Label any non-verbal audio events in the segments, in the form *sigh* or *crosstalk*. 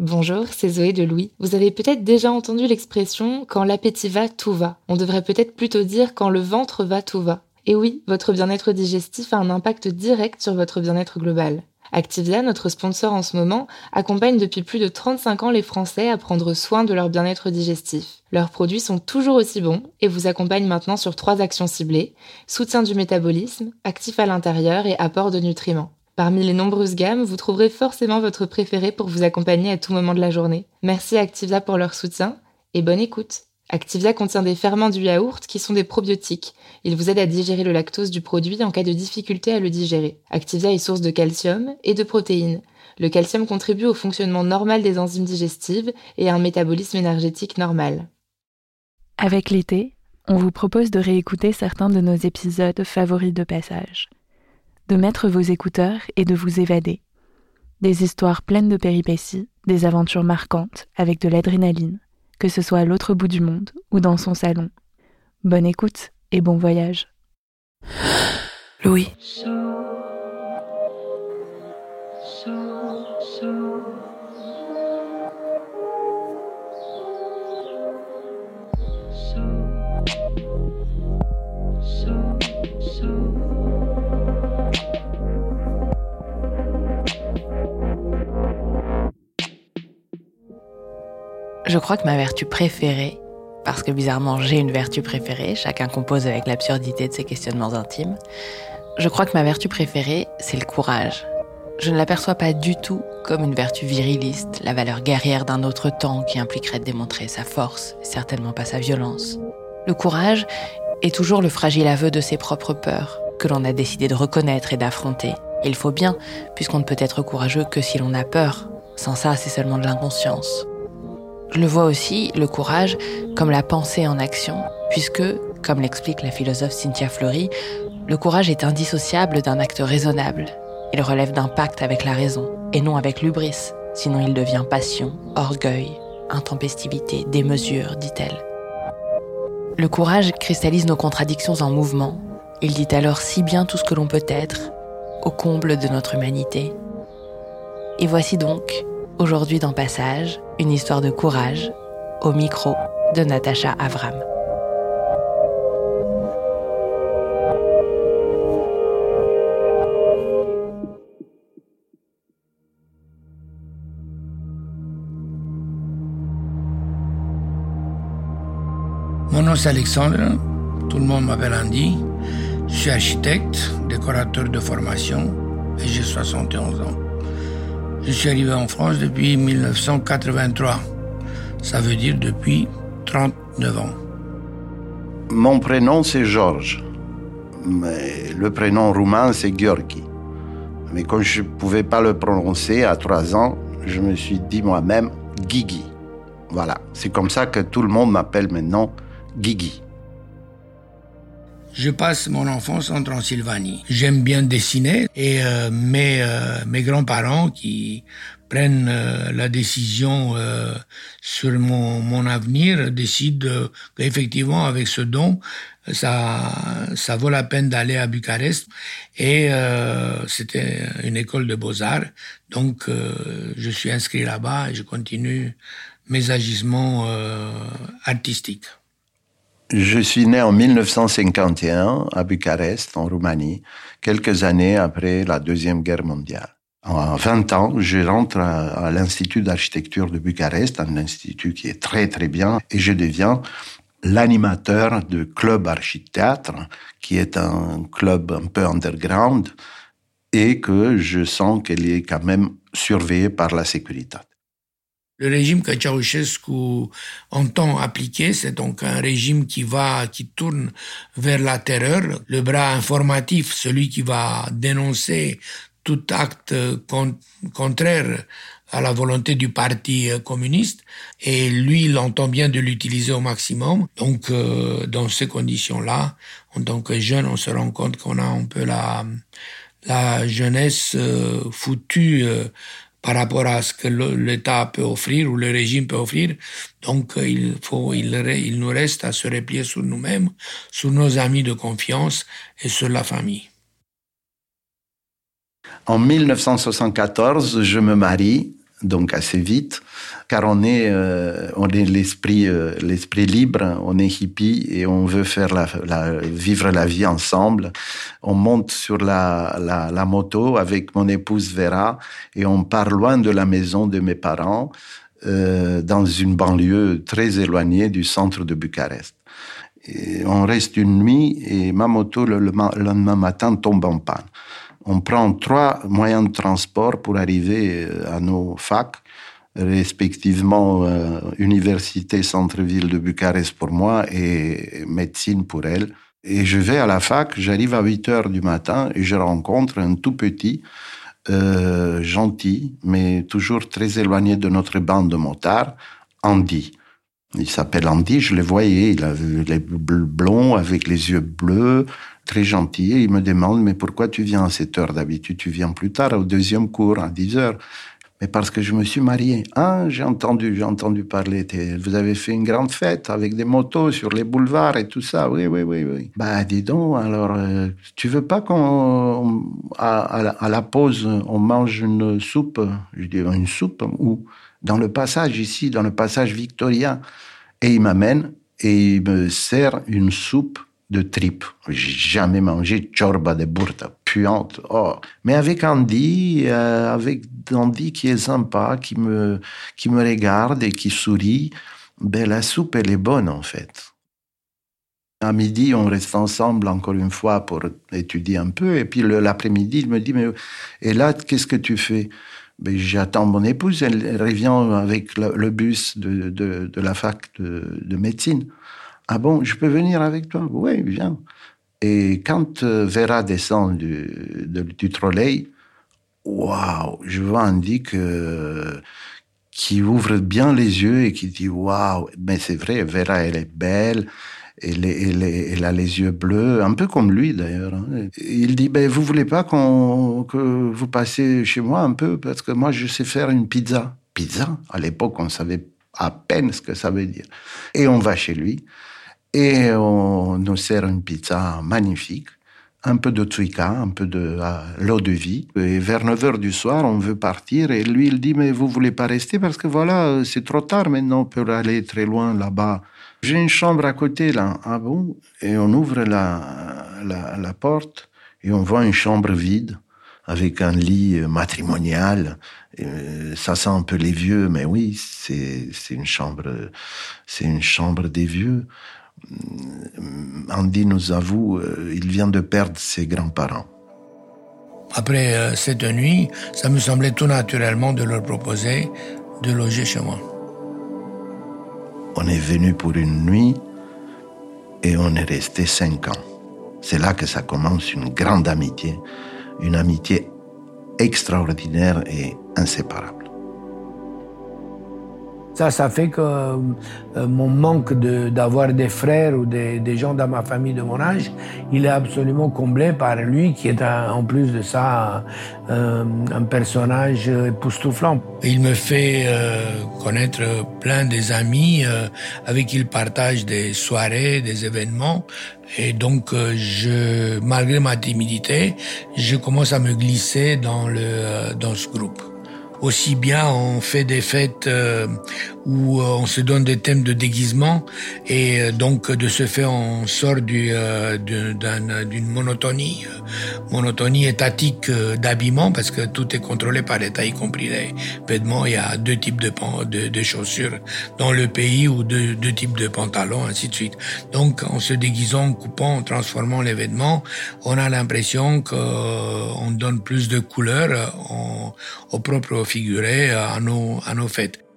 Bonjour, c'est Zoé de Louis. Vous avez peut-être déjà entendu l'expression quand l'appétit va, tout va. On devrait peut-être plutôt dire quand le ventre va, tout va. Et oui, votre bien-être digestif a un impact direct sur votre bien-être global. Activia, notre sponsor en ce moment, accompagne depuis plus de 35 ans les Français à prendre soin de leur bien-être digestif. Leurs produits sont toujours aussi bons et vous accompagnent maintenant sur trois actions ciblées, soutien du métabolisme, actif à l'intérieur et apport de nutriments. Parmi les nombreuses gammes, vous trouverez forcément votre préféré pour vous accompagner à tout moment de la journée. Merci à Activia pour leur soutien et bonne écoute. Activia contient des ferments du yaourt qui sont des probiotiques. Ils vous aident à digérer le lactose du produit en cas de difficulté à le digérer. Activia est source de calcium et de protéines. Le calcium contribue au fonctionnement normal des enzymes digestives et à un métabolisme énergétique normal. Avec l'été, on vous propose de réécouter certains de nos épisodes favoris de passage, de mettre vos écouteurs et de vous évader. Des histoires pleines de péripéties, des aventures marquantes avec de l'adrénaline que ce soit à l'autre bout du monde ou dans son salon. Bonne écoute et bon voyage. Louis. Je crois que ma vertu préférée, parce que bizarrement j'ai une vertu préférée, chacun compose avec l'absurdité de ses questionnements intimes, je crois que ma vertu préférée, c'est le courage. Je ne l'aperçois pas du tout comme une vertu viriliste, la valeur guerrière d'un autre temps qui impliquerait de démontrer sa force, certainement pas sa violence. Le courage est toujours le fragile aveu de ses propres peurs, que l'on a décidé de reconnaître et d'affronter. Il faut bien, puisqu'on ne peut être courageux que si l'on a peur. Sans ça, c'est seulement de l'inconscience. Je le vois aussi, le courage, comme la pensée en action, puisque, comme l'explique la philosophe Cynthia Fleury, le courage est indissociable d'un acte raisonnable. Il relève d'un pacte avec la raison, et non avec l'ubris, sinon il devient passion, orgueil, intempestivité, démesure, dit-elle. Le courage cristallise nos contradictions en mouvement. Il dit alors si bien tout ce que l'on peut être, au comble de notre humanité. Et voici donc Aujourd'hui dans Passage, une histoire de courage, au micro de Natacha Avram. Mon nom c'est Alexandre, tout le monde m'appelle Andy. Je suis architecte, décorateur de formation et j'ai 71 ans. Je suis arrivé en France depuis 1983. Ça veut dire depuis 39 ans. Mon prénom, c'est Georges. Mais le prénom roumain, c'est Gheorghi. Mais quand je ne pouvais pas le prononcer à trois ans, je me suis dit moi-même Guigui. Voilà, c'est comme ça que tout le monde m'appelle maintenant Guigui. Je passe mon enfance en Transylvanie. J'aime bien dessiner et euh, mes, euh, mes grands-parents qui prennent euh, la décision sur mon, mon avenir décident qu'effectivement avec ce don, ça, ça vaut la peine d'aller à Bucarest. Et c'était une école de beaux-arts. Donc je suis inscrit là-bas et je continue mes agissements artistiques. Je suis né en 1951 à Bucarest, en Roumanie, quelques années après la Deuxième Guerre mondiale. À 20 ans, je rentre à, l'Institut d'architecture de Bucarest, un institut qui est très très bien, et je deviens l'animateur de Club Architecte, qui est un club un peu underground, et que je sens qu'elle est quand même surveillée par la sécurité. Le régime que Ceausescu entend appliquer, c'est donc un régime qui va, qui tourne vers la terreur. Le bras informatif, celui qui va dénoncer tout acte contraire à la volonté du parti communiste. Et lui il entend bien de l'utiliser au maximum. Donc dans ces conditions là en tant que jeune on se rend compte qu'on a un peu la la jeunesse foutue par rapport à ce que l'État peut offrir ou le régime peut offrir. Donc euh, il faut, il, il nous reste à se replier sur nous-mêmes, sur nos amis de confiance et sur la famille. En 1974, je me marie donc assez vite, car on est, euh, on est l'esprit, euh, l'esprit libre, on est hippie et on veut faire la, vivre la vie ensemble. On monte sur la, la, moto avec mon épouse Vera et on part loin de la maison de mes parents, euh, dans une banlieue très éloignée du centre de Bucarest. On reste une nuit et ma moto le, le lendemain matin tombe en panne on prend trois moyens de transport pour arriver à nos facs, respectivement euh, Université Centre-Ville de Bucarest pour moi et médecine pour elle. Et je vais à la fac, j'arrive à 8 heures du matin et je rencontre un tout petit, euh, gentil, mais toujours très éloigné de notre bande de motards, Andy. Il s'appelle Andy, je le voyais, il avait les blonds avec les yeux bleus, très gentil, et il me demande, mais pourquoi tu viens à cette heure d'habitude? Tu viens plus tard, au deuxième cours, à 10 heures. Mais parce que je me suis marié. Ah, j'ai entendu, j'ai entendu parler. Vous avez fait une grande fête avec des motos sur les boulevards et tout ça. Oui, oui, oui, oui. Bah, dis donc, alors, euh, tu veux pas qu'on, à, la, pause, on mange une soupe Je dis, une soupe Où Dans le passage ici, dans le passage victorien. Et il m'amène et il me sert une soupe de tripes. J'ai jamais mangé chorba de burta, puante. Oh. Mais avec Andy, euh, avec Andy qui est sympa, qui me, qui me regarde et qui sourit, ben la soupe, elle est bonne en fait. À midi, on reste ensemble encore une fois pour étudier un peu. Et puis l'après-midi, il me dit, mais et là, qu'est-ce que tu fais? Ben, J'attends mon épouse, elle, revient avec le, bus de, de, la fac de médecine. Ah bon, je peux venir avec toi? Oui, viens. Et quand euh, Vera descend du, du trolley, waouh, je vois Andy que, qui ouvre bien les yeux et qui dit waouh, mais c'est vrai, Vera, elle est belle. Elle, elle, elle, a les yeux bleus, un peu comme lui d'ailleurs. Hein. Il dit, ben, vous voulez pas que vous passiez chez moi un peu? Parce que moi je sais faire une pizza. Pizza? À l'époque, on savait à peine ce que ça veut dire. Et on va chez lui. Et on nous sert une pizza magnifique, un peu de tuica, un peu de ah, l'eau de vie. Et vers 9 heures du soir, on veut partir. Et lui, il dit, mais vous voulez pas rester parce que voilà, c'est trop tard maintenant pour aller très loin là-bas. J'ai une chambre à côté là. Ah bon? Et on ouvre la, la, porte et on voit une chambre vide avec un lit matrimonial. Euh, ça sent un peu les vieux, mais oui, c'est une chambre, c'est une chambre des vieux. Euh, Andy nous avoue, euh, il vient de perdre ses grands-parents. Après euh, cette nuit, ça me semblait tout naturellement de leur proposer de loger chez moi. On est venu pour une nuit et on est resté cinq ans. C'est là que ça commence une grande amitié, une amitié extraordinaire et inséparable. Ça, ça fait que euh, mon manque d'avoir des frères ou des, des, gens dans ma famille de mon âge, il est absolument comblé par lui, qui est en plus de ça euh, un personnage époustouflant. Il me fait euh, connaître plein des amis avec qui il partage des soirées, des événements. Et donc, je, malgré ma timidité, je commence à me glisser dans, le, dans ce groupe aussi bien on fait des fêtes euh, où euh, on se donne des thèmes de déguisement et euh, donc de ce fait on sort du, d'une monotonie, monotonie étatique d'habillement parce que tout est contrôlé par l'État, y compris les vêtements. Il y a deux types de, de, de chaussures dans le pays ou deux, deux types de pantalons, ainsi de suite. Donc en se déguisant, coupant, transformant les vêtements, on a l'impression qu'on donne plus de couleurs au propre figurer à nos, à nos fêtes.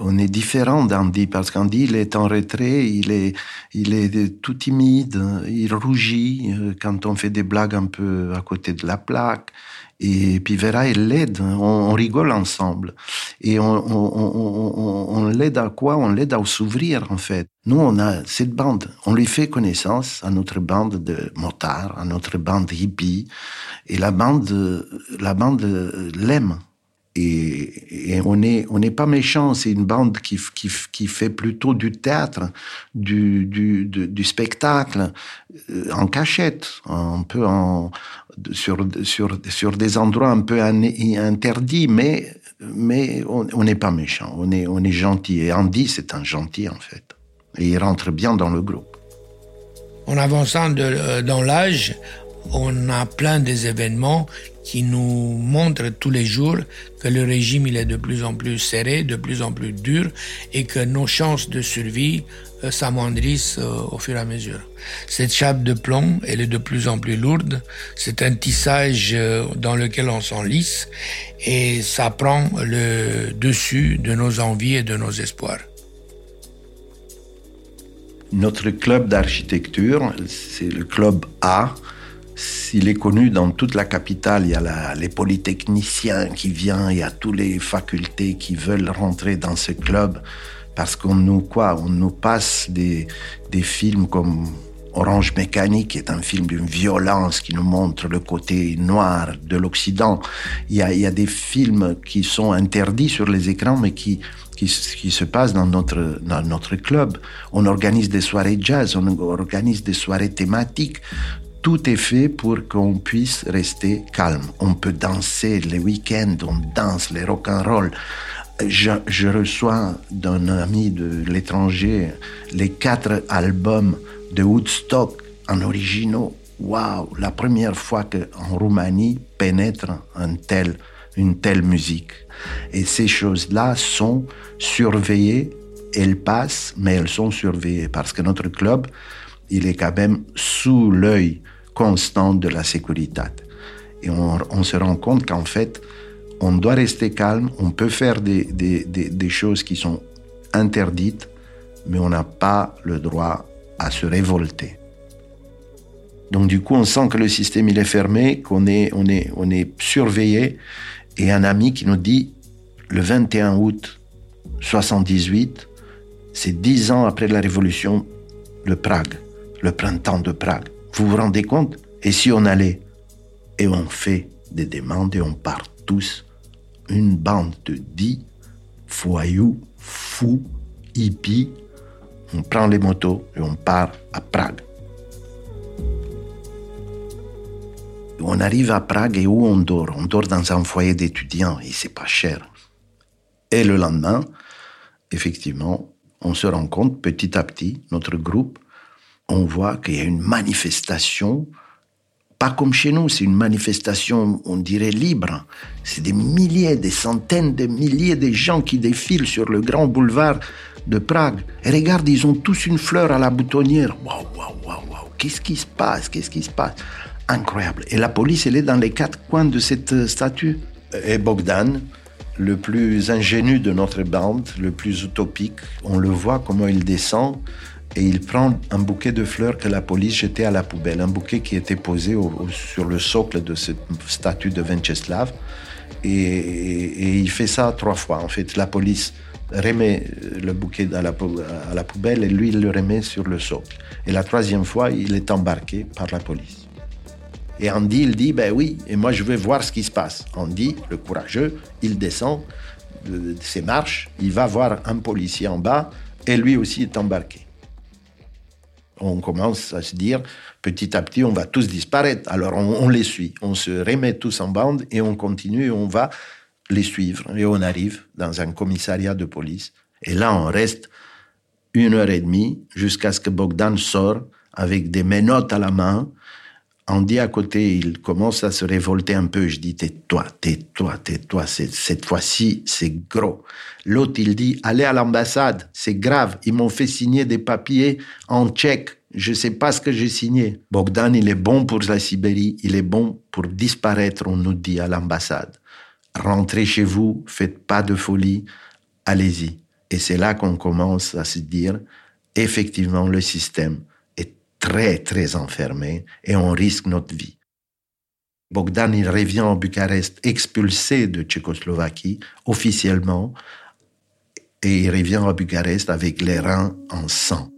On est différent d'Andy parce qu'Andy il est en retrait, il est, il est tout timide, il rougit euh, quand on fait des blagues un peu à côté de la plaque. Et puis Vera, elle l'aide, on, rigole ensemble. Et on, l'aide à quoi? On l'aide à s'ouvrir en fait. Nous, on a cette bande, on lui fait connaissance à notre bande de motards, à notre bande hippie. Et la bande, la bande l'aime et, on n'est on n'est pas méchant, c'est une bande qui, qui, qui, fait plutôt du théâtre, du, du, du, spectacle, euh, en cachette, un peu en, sur, sur, sur des endroits un peu interdits, mais, mais on n'est pas méchant, on est, on est gentil. Et Andy, c'est un gentil en fait. Et il rentre bien dans le groupe. En avançant euh, dans l'âge, on a plein des événements qui nous montrent tous les jours que le régime il est de plus en plus serré, de plus en plus dur et que nos chances de survie euh, s'amoindrissent euh, au fur et à mesure. Cette chape de plomb, elle est de plus en plus lourde, c'est un tissage euh, dans lequel on s'enlisse et ça prend le dessus de nos envies et de nos espoirs. Notre club d'architecture, c'est le club A, s'il est connu dans toute la capitale, il y a les polytechniciens qui viennent, il y a toutes les facultés qui veulent rentrer dans ce club parce qu'on nous quoi On nous passe des, des films comme Orange Mécanique, qui est un film d'une violence qui nous montre le côté noir de l'Occident. Il y, a, il y a des films qui sont interdits sur les écrans, mais qui, qui, qui, se passent dans notre, dans notre club. On organise des soirées jazz, on organise des soirées thématiques tout est fait pour qu'on puisse rester calme. On peut danser les week-ends, on danse les rock and roll. Je, reçois d'un ami de l'étranger les quatre albums de Woodstock en originaux. Waouh, la première fois qu'en Roumanie pénètre une telle musique. Et ces choses-là sont surveillées, elles passent, mais elles sont surveillées parce que notre club, il est quand même sous l'œil constante de la sécurité. Et on, se rend compte qu'en fait, on doit rester calme, on peut faire des, des, des, choses qui sont interdites, mais on n'a pas le droit à se révolter. Donc du coup, on sent que le système il est fermé, qu'on est, on est, on est surveillé. Et un ami qui nous dit, le 21 août 78, c'est dix ans après la révolution de Prague, le printemps de Prague. Vous vous rendez compte? Et si on allait et on fait des demandes et on part tous, une bande de dix foyous, fous, hippies, on prend les motos et on part à Prague. On arrive à Prague et où on dort? On dort dans un foyer d'étudiants et c'est pas cher. Et le lendemain, effectivement, on se rend compte petit à petit, notre groupe, on voit qu'il y a une manifestation, pas comme chez nous, c'est une manifestation, on dirait, libre. C'est des milliers, des centaines de milliers de gens qui défilent sur le grand boulevard de Prague. Et regarde, ils ont tous une fleur à la boutonnière. Waouh, waouh, waouh, waouh. Qu'est-ce qui se passe? Qu'est-ce qui se passe? Incroyable. Et la police, elle est dans les quatre coins de cette statue. Et Bogdan, le plus ingénu de notre bande, le plus utopique, on le voit comment il descend et il prend un bouquet de fleurs que la police jetait à la poubelle, un bouquet qui était posé sur le socle de cette statue de Venceslav. Et, il fait ça trois fois. En fait, la police remet le bouquet à la, poubelle et lui, il le remet sur le socle. Et la troisième fois, il est embarqué par la police. Et Andy, il dit, ben oui, et moi je veux voir ce qui se passe. Andy, le courageux, il descend de ses marches, il va voir un policier en bas, et lui aussi est embarqué on commence à se dire, petit à petit, on va tous disparaître. Alors on, les suit, on se remet tous en bande et on continue on va les suivre. Et on arrive dans un commissariat de police. Et là, on reste une heure et demie jusqu'à ce que Bogdan sort avec des menottes à la main. Andy à côté, il commence à se révolter un peu. Je dis, tais-toi, tais-toi, tais-toi. Cette fois-ci, c'est gros. L'autre, il dit, allez à l'ambassade, c'est grave. Ils m'ont fait signer des papiers en tchèque. Je ne sais pas ce que j'ai signé. Bogdan, il est bon pour la Sibérie, il est bon pour disparaître, on nous dit à l'ambassade. Rentrez chez vous, faites pas de folie, allez-y. Et c'est là qu'on commence à se dire, effectivement, le système très, très enfermé et on risque notre vie. Bogdan, il revient en Bucarest expulsé de Tchécoslovaquie officiellement et il revient à Bucarest avec les reins en sang.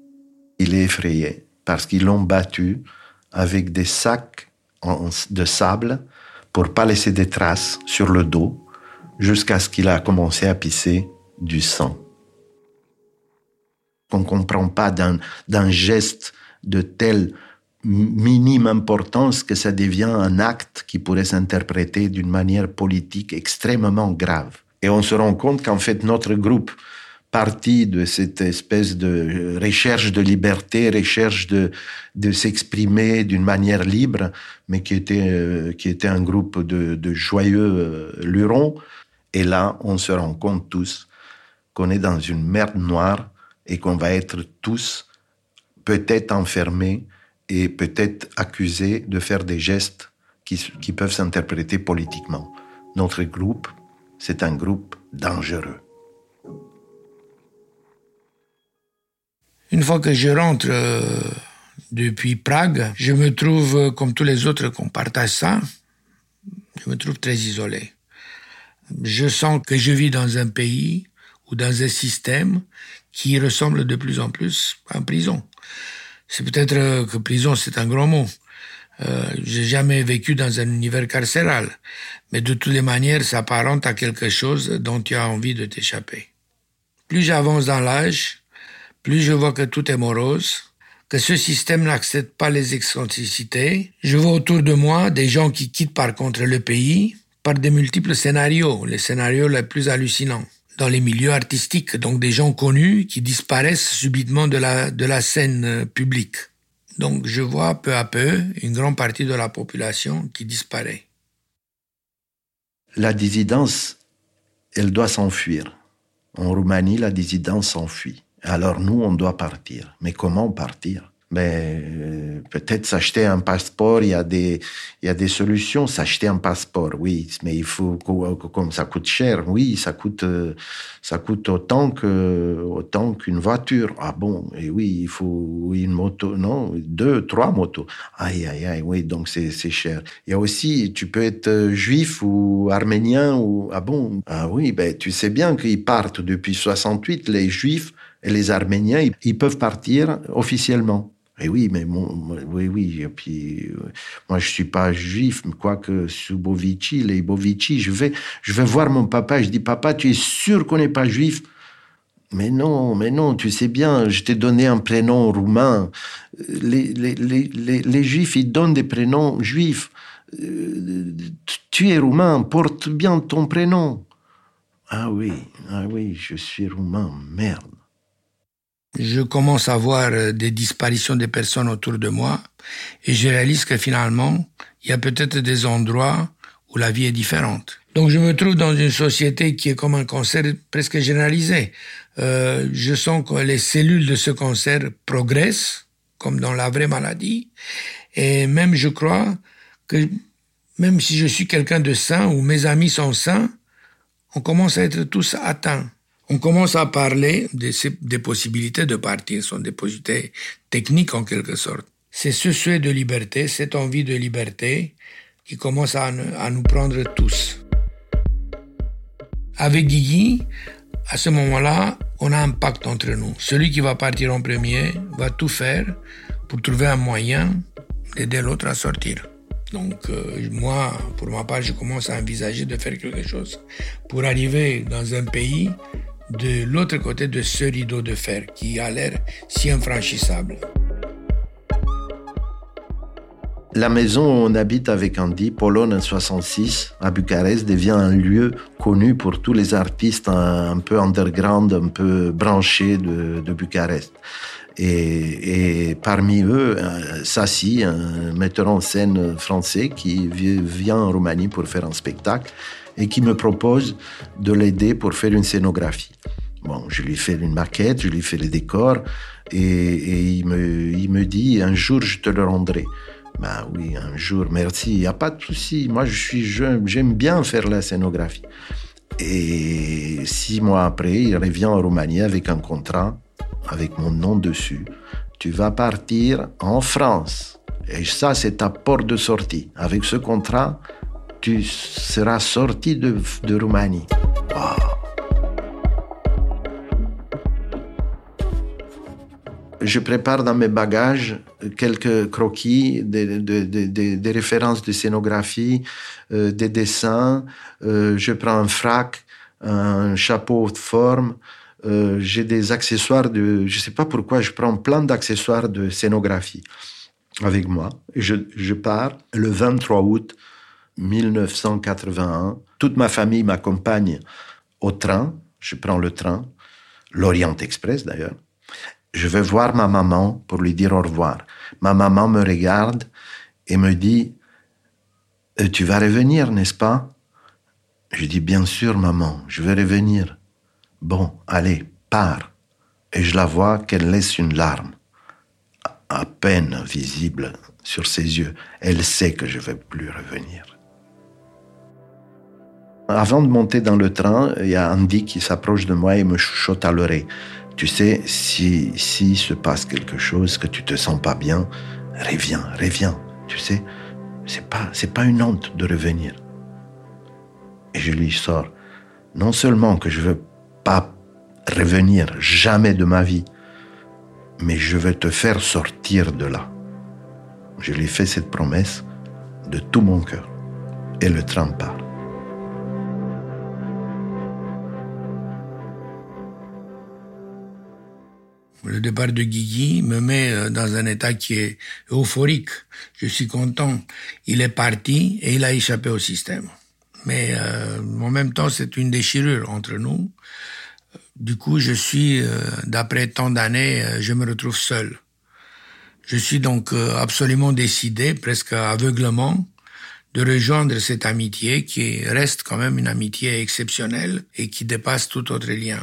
Il est effrayé parce qu'ils l'ont battu avec des sacs de sable pour pas laisser des traces sur le dos jusqu'à ce qu'il a commencé à pisser du sang. On ne comprend pas d'un geste de telle minime importance que ça devient un acte qui pourrait s'interpréter d'une manière politique extrêmement grave. Et on se rend compte qu'en fait notre groupe partie de cette espèce de recherche de liberté, recherche de, de s'exprimer d'une manière libre, mais qui était, euh, qui était un groupe de, de joyeux euh, lurons. Et là, on se rend compte tous qu'on est dans une merde noire et qu'on va être tous peut-être enfermés et peut-être accusés de faire des gestes qui, qui peuvent s'interpréter politiquement. Notre groupe, c'est un groupe dangereux. Une fois que je rentre euh, depuis Prague, je me trouve, euh, comme tous les autres qu'on partage ça, je me trouve très isolé. Je sens que je vis dans un pays ou dans un système qui ressemble de plus en plus à une prison. C'est peut-être euh, que prison, c'est un grand mot. Euh, j'ai jamais vécu dans un univers carcéral, mais de toutes les manières, ça apparente à quelque chose dont tu as envie de t'échapper. Plus j'avance dans l'âge, plus je vois que tout est morose, que ce système n'accepte pas les excentricités. Je vois autour de moi des gens qui quittent par contre le pays par des multiples scénarios, les scénarios les plus hallucinants. Dans les milieux artistiques, donc des gens connus qui disparaissent subitement de la, de la scène publique. Donc je vois peu à peu une grande partie de la population qui disparaît. La dissidence, elle doit s'enfuir. En Roumanie, la dissidence s'enfuit. Alors nous, on doit partir. Mais comment partir? Mais euh, peut-être s'acheter un passeport, il y a des, il y a des solutions. S'acheter un passeport, oui, mais il faut, comme ça coûte cher, oui, ça coûte, euh, ça coûte autant que, autant qu'une voiture. Ah bon, et oui, il faut une moto, non, deux, trois motos. Aïe, aïe, aïe, oui, donc c'est, c'est cher. Il y a aussi, tu peux être euh, juif ou arménien ou, ah bon, ah oui, ben, tu sais bien qu'ils partent depuis 68, les juifs, et les Arméniens, ils peuvent partir officiellement. Et oui, mais oui, oui. Et puis, euh, moi, je suis pas juif, quoique sous Bovici, les Bovici, je vais, je vais voir mon papa. Je dis, papa, tu es sûr qu'on n'est pas juif? Mais non, mais non, tu sais bien, je t'ai donné un prénom roumain. Les, les, les, les, juifs, ils donnent des prénoms juifs. Euh, tu es roumain, porte bien ton prénom. Ah oui, ah oui, je suis roumain, merde je commence à voir euh, des disparitions des personnes autour de moi et je réalise que finalement, il y a peut-être des endroits où la vie est différente. Donc je me trouve dans une société qui est comme un cancer presque généralisé. Euh, je sens que les cellules de ce cancer progressent, comme dans la vraie maladie, et même je crois que même si je suis quelqu'un de sain ou mes amis sont sains, on commence à être tous atteints on commence à parler des, possibilités de partir, ce sont des possibilités techniques en quelque sorte. C'est ce souhait de liberté, cette envie de liberté qui commence à, nous prendre tous. Avec Guigui, à ce moment-là, on a un pacte entre nous. Celui qui va partir en premier va tout faire pour trouver un moyen d'aider l'autre à sortir. Donc euh, moi, pour ma part, je commence à envisager de faire quelque chose pour arriver dans un pays de l'autre côté de ce rideau de fer qui a l'air si infranchissable. La maison où on habite avec Andy, Pologne 66, à Bucarest, devient un lieu connu pour tous les artistes un, peu underground, un peu branchés de, Bucarest. Et, parmi eux, euh, Sassi, un metteur en scène français qui vient en Roumanie pour faire un spectacle et qui me propose de l'aider pour faire une scénographie. Bon, je lui fais une maquette, je lui fais les décors et, il, me, il me dit un jour je te le rendrai. Ben oui, un jour, merci, il n'y a pas de souci. Moi, je suis jeune, j'aime bien faire la scénographie. Et Et six mois après, il revient en Roumanie avec un contrat, avec mon nom dessus. Tu vas partir en France. Et ça, c'est ta porte de sortie. Avec ce contrat, tu seras sorti de, Roumanie. Je prépare dans mes bagages quelques croquis, des, références de scénographie, euh, des dessins. Euh, je prends un frac, un chapeau de forme. Euh, j'ai des accessoires de... Je ne sais pas pourquoi, je prends plein d'accessoires de scénographie avec moi. Je pars le 23 août 1981. Toute ma famille m'accompagne au train. Je prends le train, l'Orient Express d'ailleurs. Je vais voir ma maman pour lui dire au revoir. Ma maman me regarde et me dit euh, Tu vas revenir, n'est-ce pas? Je dis Bien sûr, maman, je vais revenir. Bon, allez, pars. Et je la vois qu'elle laisse une larme, à peine visible sur ses yeux. Elle sait que je ne vais plus revenir. Avant de monter dans le train, il y a Andy qui s'approche de moi et me chuchote à l'oreille. Tu sais, si, si se passe quelque chose, que tu te sens pas bien, reviens, reviens. Tu sais, c'est pas, c'est pas une honte de revenir. Et je lui sors, non seulement que je veux pas revenir jamais de ma vie, mais je veux te faire sortir de là. Je lui fais cette promesse de tout mon cœur. Et le train part. Le départ de Guigui me met euh, dans un état qui est euphorique. Je suis content. Il est parti et il a échappé au système. Mais euh, en même temps, c'est une déchirure entre nous. Du coup, je suis, euh, d'après tant d'années, je me retrouve seul. Je suis donc absolument décidé, presque aveuglement, de rejoindre cette amitié qui reste quand même une amitié exceptionnelle et qui dépasse tout autre lien.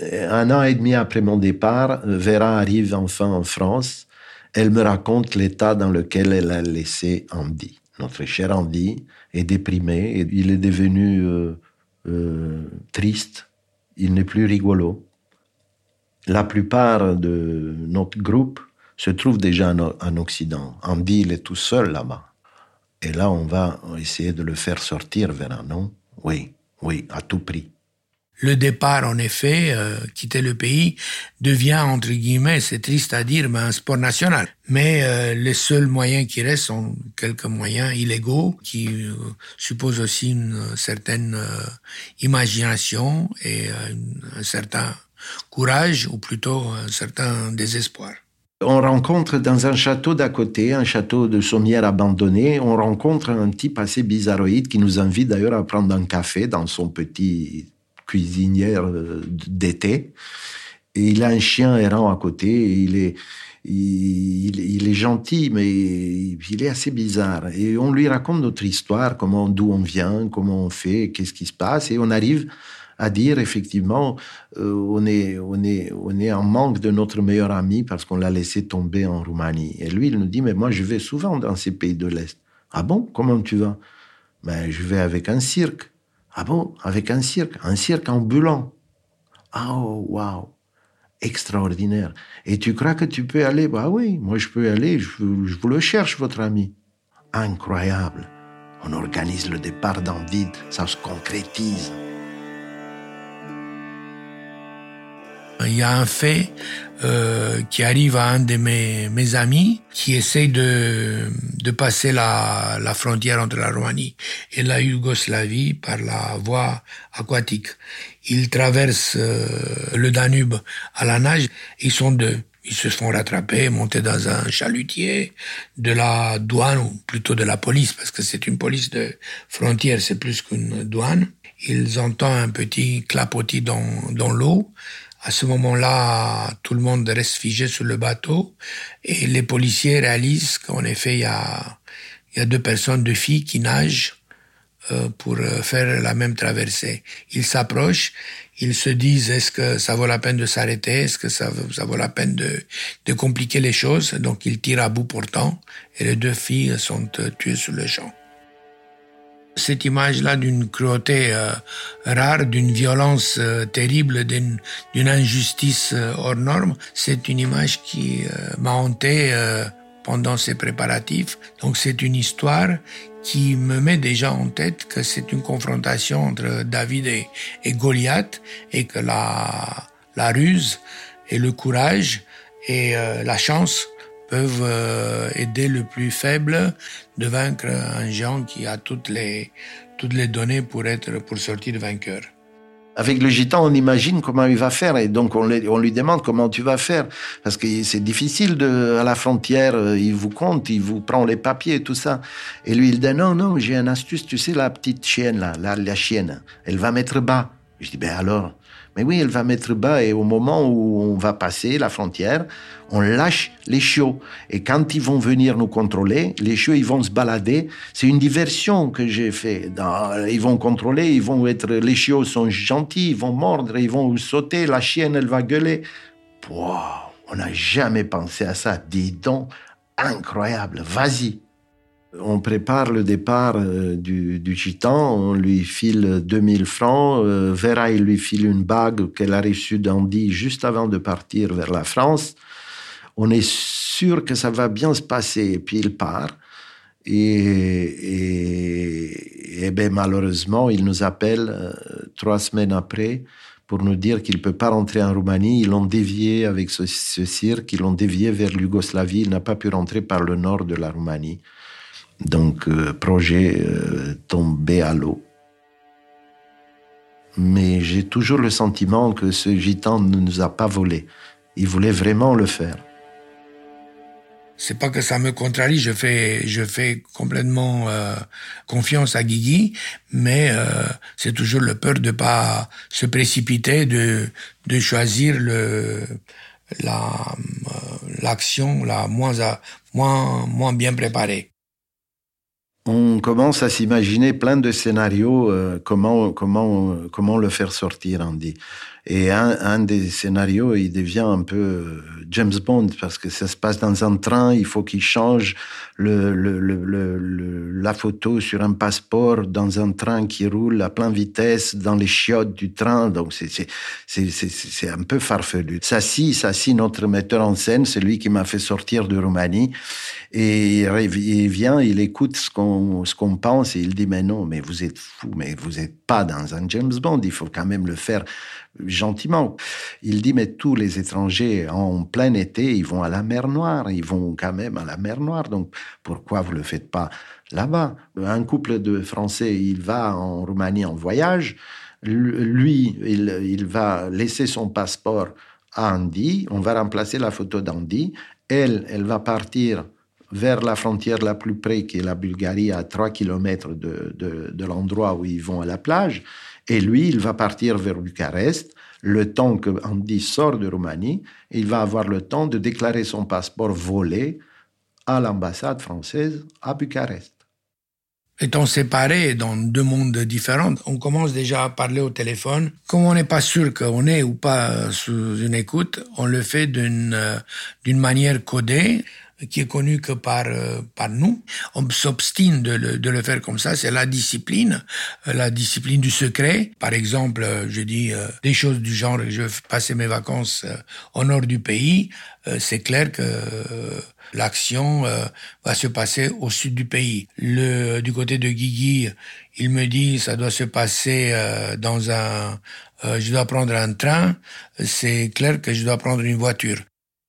Un an et demi après mon départ, Vera arrive enfin en France. Elle me raconte l'état dans lequel elle a laissé Andy. Notre cher Andy est déprimé, et il est devenu euh, euh, triste, il n'est plus rigolo. La plupart de notre groupe se trouve déjà en, Occident. Andy, il est tout seul là-bas. Et là, on va essayer de le faire sortir, Vera, non? Oui, oui, à tout prix le départ, en effet, euh, quitter le pays, devient, entre guillemets, c'est triste à dire, mais un sport national. Mais euh, les seuls moyens qui restent sont quelques moyens illégaux qui euh, supposent aussi une certaine imagination et un certain courage, ou plutôt un certain désespoir. On rencontre dans un château d'à côté, un château de sommière abandonné, on rencontre un type assez bizarroïde qui nous invite d'ailleurs à prendre un café dans son petit cuisinière euh, d'été. Et il a un chien errant à côté. il est, il, est gentil, mais il est assez bizarre. Et on lui raconte notre histoire, comment, d'où on vient, comment on fait, qu'est-ce qui se passe. Et on arrive à dire effectivement, euh, on, est, on, est, on est en manque de notre meilleur ami parce qu'on l'a laissé tomber en Roumanie. Et lui, il nous dit, mais moi, je vais souvent dans ces pays de l'Est. Ah bon? Comment tu vas? Ben, Je vais avec un cirque. Ah bon Avec un cirque, un cirque ambulant. Ah, oh, waouh Extraordinaire. Et tu crois que tu peux aller? Bah oui, moi je peux aller, je, vous le cherche, votre ami. Incroyable. On organise le départ dans vide, ça se concrétise. Il y a un fait euh, qui arrive à un de mes, amis qui essaye de, de passer la, la frontière entre la Roumanie et la Yougoslavie par la voie aquatique. Ils traversent euh, le Danube à la nage. Ils sont deux. Ils se font rattraper, monter dans un chalutier de la douane, ou plutôt de la police, parce que c'est une police de frontière, c'est plus qu'une douane. Ils entendent un petit clapotis dans, dans l'eau. À ce moment-là, tout le monde reste figé sur le bateau et les policiers réalisent qu'en effet, il y a, y a deux personnes, deux filles qui nagent euh, pour euh, faire la même traversée. Ils s'approchent, ils se disent est-ce que ça vaut la peine de s'arrêter, est-ce que ça, vaut la peine de, de compliquer les choses? Donc ils tirent à bout pourtant et les deux filles sont euh, tuées sur le champ. Cette image-là d'une cruauté euh, rare, d'une violence euh, terrible, d'une injustice euh, hors norme, c'est une image qui m'a hanté pendant ces préparatifs. Donc c'est une histoire qui me met déjà en tête que c'est une confrontation entre David et, Goliath et que la ruse et le courage et la chance peuvent euh, aider le plus faible de vaincre un géant qui a toutes les, toutes les données pour, être, pour sortir vainqueur. Avec le gitan, on imagine comment il va faire et donc on, on lui demande comment tu vas faire parce que c'est difficile à la frontière, euh, il vous compte, il vous prend les papiers et tout ça. Et lui, il dit non, non, j'ai une astuce, tu sais, la petite chienne là, la, la chienne, elle va mettre bas. Je dis, ben alors, mais oui, elle va mettre bas et au moment où on va passer la frontière, on lâche les chiots. Et quand ils vont venir nous contrôler, les chiots, ils vont se balader. C'est une diversion que j'ai fait. ils vont contrôler, ils vont être, les chiots sont gentils, ils vont mordre, ils vont sauter, la chienne, elle va gueuler. on n'a jamais pensé à ça. Dis donc, incroyable, vas-y. On prépare le départ euh, du, du, gitan, on lui file 2000 francs. Euh, Vera, il lui file une bague qu'elle a reçue d'Andy juste avant de partir vers la France. On est sûr que ça va bien se passer. Et puis il part. Et, ben, malheureusement, il nous appelle euh, trois semaines après pour nous dire qu'il ne peut pas rentrer en Roumanie. Ils l'ont dévié avec ce, ce cirque, ils l'ont dévié vers l'Yougoslavie. Il n'a pas pu rentrer par le nord de la Roumanie. Donc, euh, projet euh, tombé à l'eau. Mais j'ai toujours le sentiment que ce gitan ne nous a pas volé. Il voulait vraiment le faire. C'est pas que ça me contrarie, je fais, je complètement euh, confiance à Guigui, mais c'est toujours le peur de pas se précipiter, de, choisir le, la, l'action la moins bien préparée on commence à s'imaginer plein de scénarios euh, comment comment comment le faire sortir Andy et un, des scénarios il devient un peu euh, James Bond parce que ça se passe dans un train il faut qu'il change la photo sur un passeport dans un train qui roule à pleine vitesse dans les chiottes du train. Donc c'est c'est c'est c'est un peu farfelu. Ça si ça si notre metteur en scène celui qui m'a fait sortir de Roumanie. Et il vient, il écoute ce qu'on ce qu'on pense et il dit mais non, mais vous êtes fou, mais vous n'êtes pas dans un James Bond. Il faut quand même le faire gentiment. Il dit mais tous les étrangers en plein été, ils vont à la mer Noire, ils vont quand même à la mer Noire. Donc pourquoi vous le faites pas là-bas? Un couple de Français, il va en Roumanie en voyage. Lui, il, va laisser son passeport à Andy. On va remplacer la photo d'Andy. Elle, elle va partir vers la frontière la plus près, qui est la Bulgarie, à 3 km de, de, l'endroit où ils vont à la plage. Et lui, il va partir vers Bucarest, le temps que Andy sort de Roumanie, il va avoir le temps de déclarer son passeport volé à l'ambassade française à Bucarest. Étant séparés dans deux mondes différents, on commence déjà à parler au téléphone. Comme on n'est pas sûr qu'on est ou pas sous une écoute, on le fait d'une euh, manière codée qui est connu que par euh, par nous. On s'obstine de le, de le faire comme ça. C'est la discipline, euh, la discipline du secret. Par exemple, euh, je dis des choses du genre je vais passer mes vacances au nord du pays. c'est clair que l'action va se passer au sud du pays. Le du côté de Guigui, il me dit ça doit se passer dans un je dois prendre un train, c'est clair que je dois prendre une voiture.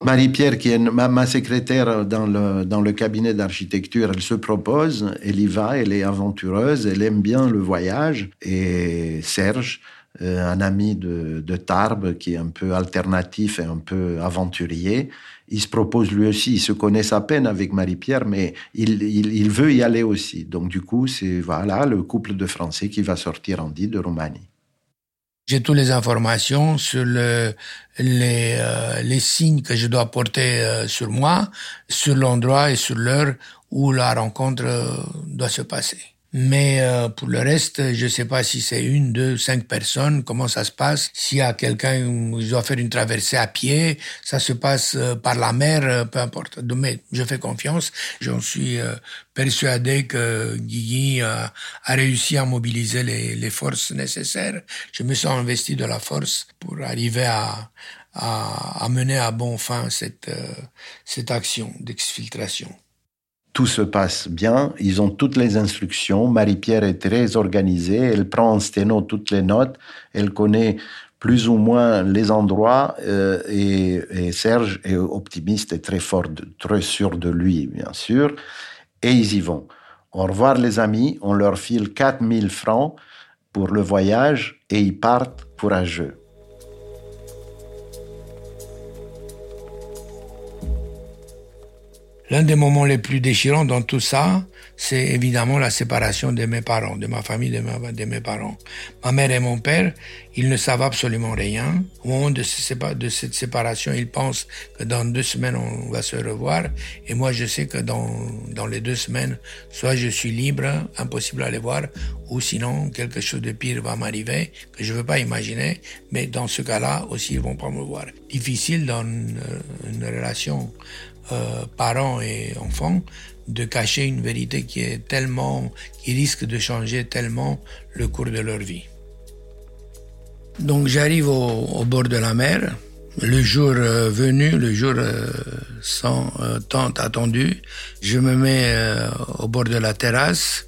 Marie-Pierre, qui est ma, secrétaire dans le, cabinet d'architecture, elle se propose, elle y va, elle est aventureuse, elle aime bien le voyage. Et Serge, euh, un ami de, Tarbes, qui est un peu alternatif et un peu aventurier, il se propose lui aussi, il se connaît à peine avec Marie-Pierre, mais il, il, il, veut y aller aussi. Donc du coup, c'est voilà le couple de Français qui va sortir en dit de Roumanie. J'ai toutes les informations sur le, les, euh, les signes que je dois porter euh, sur moi, sur l'endroit et sur l'heure où la rencontre euh, doit se passer. Mais euh, pour le reste, je ne sais pas si c'est une, deux, cinq personnes, comment ça se passe. S'il y a quelqu'un qui doit faire une traversée à pied, ça se passe euh, par la mer, euh, peu importe. Mais je fais confiance. J'en suis persuadé que Guigui a, réussi à mobiliser les, les, forces nécessaires. Je me sens investi de la force pour arriver à, à, à mener à bon fin cette, cette action d'exfiltration tout se passe bien, ils ont toutes les instructions, Marie-Pierre est très organisée, elle prend en sténo toutes les notes, elle connaît plus ou moins les endroits euh, et, et, Serge est optimiste et très fort, très sûr de lui, bien sûr, et ils y vont. Au revoir les amis, on leur file 4000 francs pour le voyage et ils partent courageux. L'un des moments les plus déchirants dans tout ça, c'est évidemment la séparation de mes parents, de ma famille, de, mes parents. Ma mère et mon père, ils ne savent absolument rien. Au moment de, de cette séparation, ils pensent que dans deux semaines, on va se revoir. Et moi, je sais que dans, dans les deux semaines, soit je suis libre, impossible à les voir, ou sinon, quelque chose de pire va m'arriver, que je ne veux pas imaginer. Mais dans ce cas-là, aussi, ils vont pas me voir. Difficile dans une relation euh, parents et enfants de cacher une vérité qui est tellement, qui risque de changer tellement le cours de leur vie. Donc j'arrive au, bord de la mer, le jour euh, venu, le jour euh, sans tant attendu, je me mets au bord de la terrasse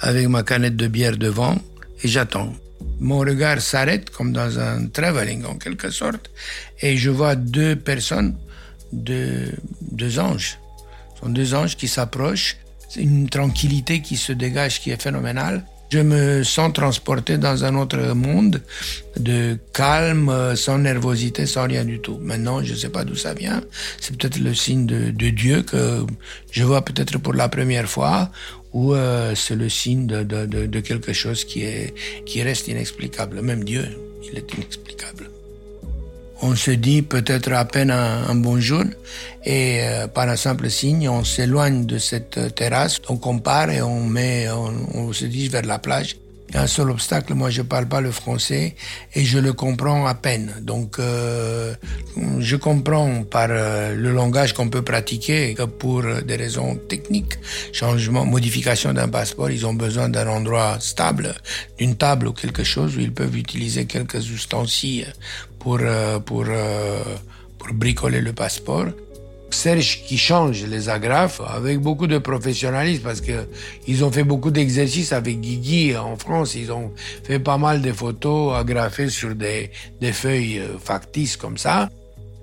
avec ma canette de bière devant et j'attends. Mon regard s'arrête comme dans un travelling en quelque sorte et je vois deux personnes de, deux anges. Ce sont deux anges qui s'approchent. C'est une tranquillité qui se dégage qui est phénoménale. Je me sens transporté dans un autre monde de calme, sans nervosité, sans rien du tout. Maintenant, je ne sais pas d'où ça vient. C'est peut-être le signe de, Dieu que je vois peut-être pour la première fois, ou euh, c'est le signe de, de, quelque chose qui, est, qui reste inexplicable. Même Dieu, il est inexplicable on se dit peut-être à peine un, bonjour et euh, par un simple signe, on s'éloigne de cette terrasse, on compare et on met, on, se dirige vers la plage. Un seul obstacle, moi je parle pas le français et je le comprends à peine. Donc euh, je comprends par euh, le langage qu'on peut pratiquer que pour des raisons techniques, changement, modification d'un passeport, ils ont besoin d'un endroit stable, d'une table ou quelque chose où ils peuvent utiliser quelques ustensiles pour, euh, pour, euh, pour bricoler le passeport. Serge qui change les agrafes avec beaucoup de professionnalisme parce que ils ont fait beaucoup d'exercices avec Guigui en France. Ils ont fait pas mal de photos agrafées sur des, feuilles euh, factices comme ça.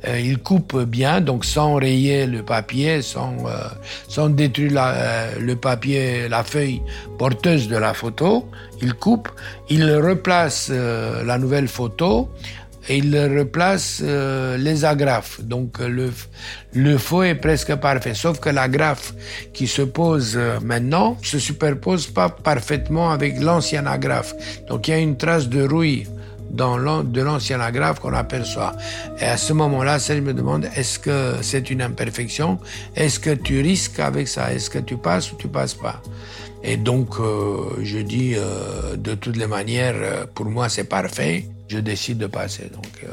Euh, il coupe bien, donc sans rayer le papier, sans, euh, sans détruire la, le papier, la feuille porteuse de la photo. Il coupe, il replace la nouvelle photo et il replace euh, les agrafes. Donc le, le faux est presque parfait, sauf que l'agrafe qui se pose euh, maintenant se superpose pas parfaitement avec l'ancienne agrafe. Donc il y a une trace de rouille dans de l'ancienne agrafe qu'on aperçoit. Et à ce moment-là, celle me demande est-ce que c'est une imperfection? Est-ce que tu risques avec ça? Est-ce que tu passes ou tu passes pas? Et donc, euh, je dis, de toutes les manières, pour moi, c'est parfait je décide de passer. Donc, euh,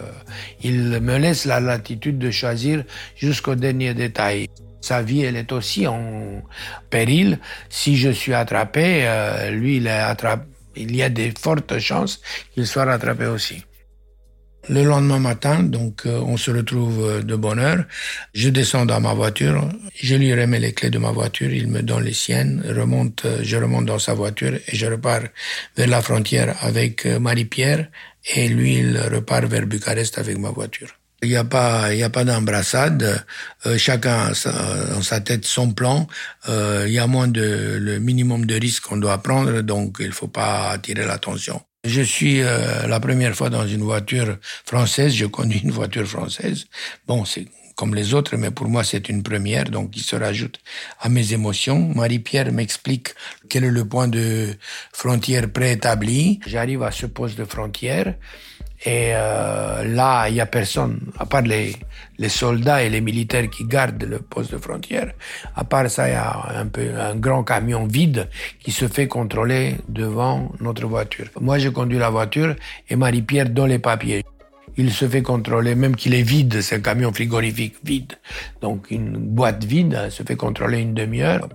il me laisse la latitude de choisir jusqu'au dernier détail. Sa vie, elle est aussi en péril. Si je suis attrapé, euh, lui, il est attrapé. Il y a des fortes chances qu'il soit rattrapé aussi. Le lendemain matin, donc euh, on se retrouve de bonne heure. Je descends dans ma voiture, je lui remets les clés de ma voiture, il me donne les siennes, remonte, je remonte dans sa voiture et je repars vers la frontière avec Marie-Pierre et lui, il repart vers Bucarest avec ma voiture. Il n'y a pas, il y a pas d'embrassade. Euh, chacun a dans sa tête son plan. Euh, il y a moins de le minimum de risques qu'on doit prendre, donc il faut pas attirer l'attention. Je suis euh, la première fois dans une voiture française. Je conduis une voiture française. Bon, c'est comme les autres, mais pour moi c'est une première, donc il se rajoute à mes émotions. Marie-Pierre m'explique quel est le point de frontière préétabli. J'arrive à ce poste de frontière Et euh, là, il y a personne, à part les, les soldats et les militaires qui gardent le poste de frontière. À part ça, il y a un peu un grand camion vide qui se fait contrôler devant notre voiture. Moi, je conduis la voiture et Marie-Pierre donne les papiers. Il se fait contrôler, même qu'il est vide, c'est un camion frigorifique vide. Donc une boîte vide se fait contrôler une demi-heure.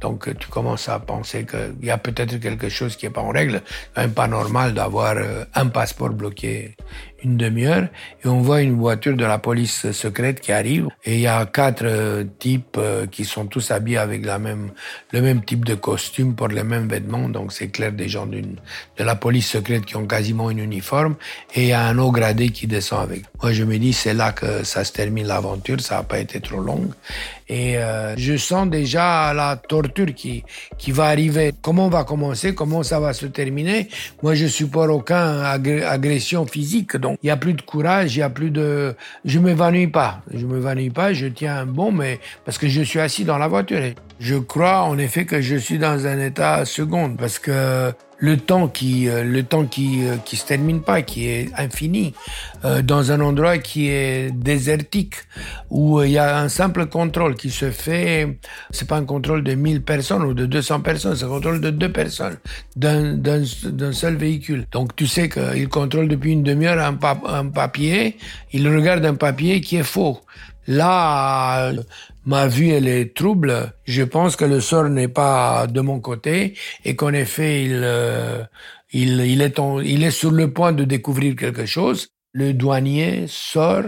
Donc tu commences à penser qu'il y a peut-être quelque chose qui est pas en règle. Même pas normal d'avoir euh, un passeport bloqué une demi-heure et on voit une voiture de la police secrète qui arrive et il y a quatre euh, types euh, qui sont tous habillés avec la même le même type de costume pour les mêmes vêtements donc c'est clair des gens d'une de la police secrète qui ont quasiment une uniforme et il y a un haut gradé qui descend avec. Moi je me dis c'est là que ça se termine l'aventure, ça n'a pas été trop long et euh, je sens déjà la torture qui qui va arriver. Comment on va commencer, comment ça va se terminer? Moi je supporte aucun agression physique donc il y a plus de courage, il y a plus de. Je m'évanouis pas, je m'évanouis pas, je tiens un bon, mais parce que je suis assis dans la voiture. Je crois en effet que je suis dans un état second parce que le temps qui euh, le temps qui euh, qui se termine pas, qui est infini, euh, dans un endroit qui est désertique où il y a un simple contrôle qui se fait. C'est pas un contrôle de 1000 personnes ou de 200 personnes, c'est un contrôle de deux personnes d'un d'un seul véhicule. Donc tu sais qu'il contrôle depuis une demi-heure un, un papier, il regarde un papier qui est faux. Là, ma vue elle est trouble. Je pense que le sort n'est pas de mon côté et qu'en effet il, euh, il, est il est sur le point de découvrir quelque chose. Le douanier sort,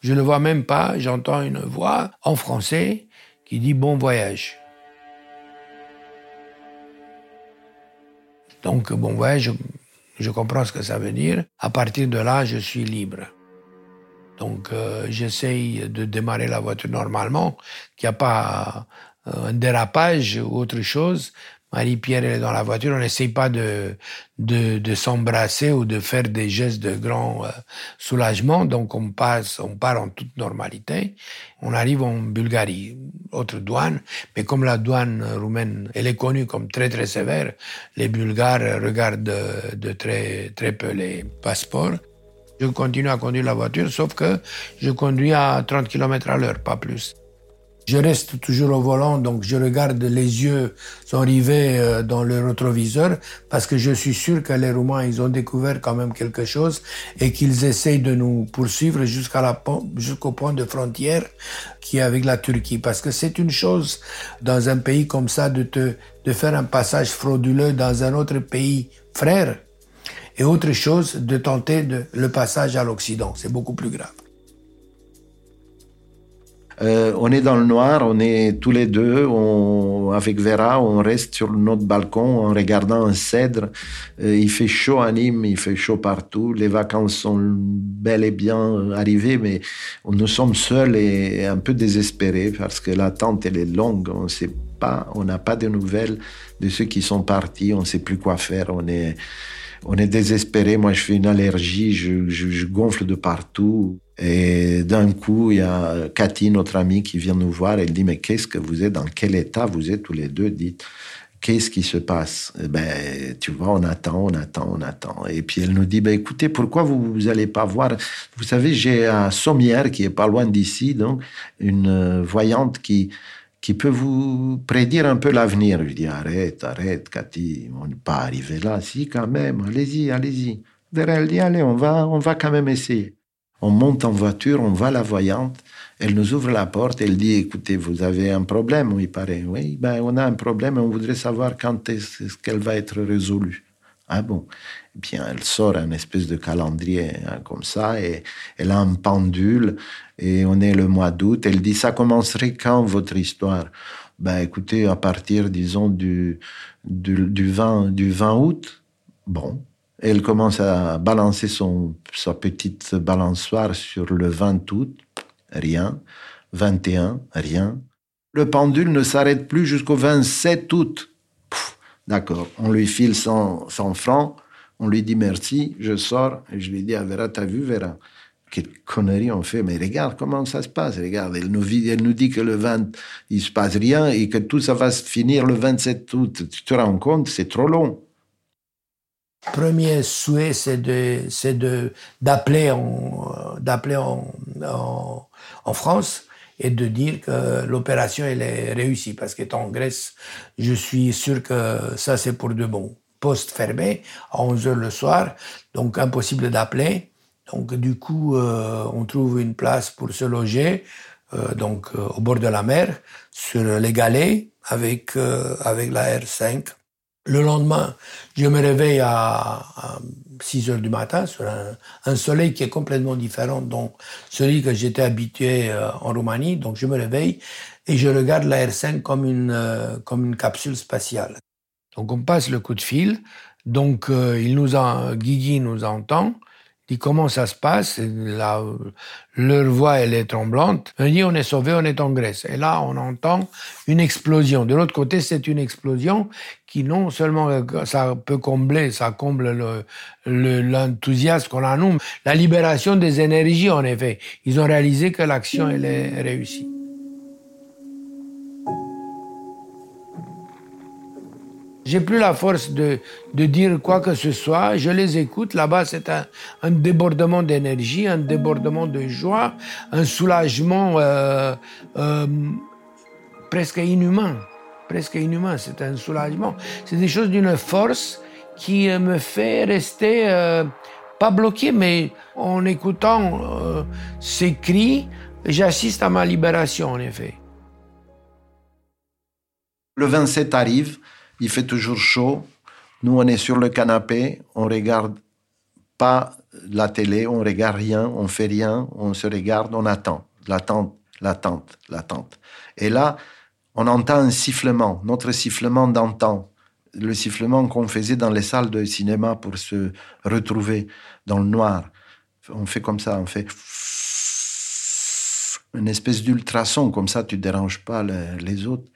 je ne vois même pas, j'entends une voix en français qui dit bon voyage. Donc bon voyage, je comprends ce que ça veut dire. À partir de là, je suis libre. Donc euh, j'essaye de démarrer la voiture normalement, qu'il n'y a pas euh, un dérapage ou autre chose. Marie-Pierre est dans la voiture, on n'essaye pas de, de, de s'embrasser ou de faire des gestes de grand euh, soulagement, donc on passe, on part en toute normalité. On arrive en Bulgarie, autre douane, mais comme la douane roumaine, elle est connue comme très très sévère, les Bulgares regardent de, de très très peu les passeports. Je continue à conduire la voiture, sauf que je conduis à 30 km à l'heure, pas plus. Je reste toujours au volant, donc je regarde les yeux sont rivés euh, dans le rétroviseur parce que je suis sûr que les Roumains, ils ont découvert quand même quelque chose et qu'ils essayent de nous poursuivre jusqu'à la, jusqu'au point de frontière qui est avec la Turquie. Parce que c'est une chose dans un pays comme ça de te, de faire un passage frauduleux dans un autre pays frère et autre chose de tenter le passage à l'Occident. C'est beaucoup plus grave. Euh, on est dans le noir, on est tous les deux, avec Vera, on reste sur notre balcon en regardant un cèdre. Euh, il fait chaud à Nîmes, il fait chaud partout. Les vacances sont bel et bien arrivées, mais nous sommes seuls et un peu désespérés parce que l'attente elle est longue. On sait pas, on n'a pas de nouvelles de ceux qui sont partis. On ne sait plus quoi faire. On est on est désespéré. Moi, je fais une allergie, je, gonfle de partout. Et d'un coup, il y a Cathy, notre amie, qui vient nous voir. Elle dit, mais qu'est-ce que vous êtes, dans quel état vous êtes tous les deux? Dites, qu'est-ce qui se passe? Eh Ben, tu vois, on attend, on attend, on attend. Et puis elle nous dit, ben écoutez, pourquoi vous n'allez pas voir? Vous savez, j'ai à Sommières, qui est pas loin d'ici, donc une voyante qui qui peut vous prédire un peu l'avenir. Je dis arrête, arrête, Cathy, on n'est pas arrivé là. Si, quand même, allez-y, allez-y. Elle dit allez, on va, on va quand même essayer. On monte en voiture, on va à la voyante. Elle nous ouvre la porte, elle dit écoutez, vous avez un problème, il paraît. Oui, ben, on a un problème et on voudrait savoir quand est-ce qu'elle va être résolue. Ah bon? Bien, elle sort un espèce de calendrier hein, comme ça et elle a un pendule et on est le mois d'août. Elle dit, ça commencerait quand votre histoire? Ben écoutez, à partir, disons, du, du, 20, du 20 août. Bon. Elle commence à balancer son, sa petite balançoire sur le 20 août. Rien. 21, rien. Le pendule ne s'arrête plus jusqu'au 27 août. D'accord. On lui file 100, 100 francs. On lui dit merci. Je sors et je lui dis, ah, Vera, t'as vu, Vera? Quelle connerie on fait, mais regarde comment ça se passe, regarde, elle nous, dit que le 20, il se passe rien et que tout ça va se finir le 27 août. Tu te rends compte, c'est trop long. Premier souhait, c'est de, d'appeler en, en, France et de dire que l'opération elle est réussie parce qu'étant en Grèce, je suis sûr que ça c'est pour de bon. Poste fermé à 11 heures le soir, donc impossible d'appeler. Donc du coup, euh, on trouve une place pour se loger, euh, donc euh, au bord de la mer, sur les galets, avec avec la R5. Le lendemain, je me réveille à, 6 heures du matin sur un, soleil qui est complètement différent de celui que j'étais habitué en Roumanie. Donc je me réveille et je regarde la R5 comme une comme une capsule spatiale. Donc on passe le coup de fil. Donc il nous a, Guigui nous entend dit comment ça se passe? La, leur voix, elle est tremblante. On dit on est sauvé, on est en Grèce. Et là, on entend une explosion. De l'autre côté, c'est une explosion qui non seulement ça peut combler, ça comble l'enthousiasme qu'on a nous, la libération des énergies en effet. Ils ont réalisé que l'action elle est réussie. J'ai plus la force de, de, dire quoi que ce soit. Je les écoute. Là-bas, c'est un, débordement d'énergie, un débordement de joie, un soulagement euh, euh, presque inhumain. Presque inhumain. C'est un soulagement. C'est des choses d'une force qui me fait rester euh, pas bloqué, mais en écoutant euh, ces cris, j'assiste à ma libération, en effet. Le 27 arrive il fait toujours chaud. Nous, on est sur le canapé, on regarde pas la télé, on regarde rien, on fait rien, on se regarde, on attend, l'attente, l'attente, l'attente. Et là, on entend un sifflement, notre sifflement d'antan, le sifflement qu'on faisait dans les salles de cinéma pour se retrouver dans le noir. On fait comme ça, on fait une espèce d'ultrason, comme ça tu déranges pas les autres.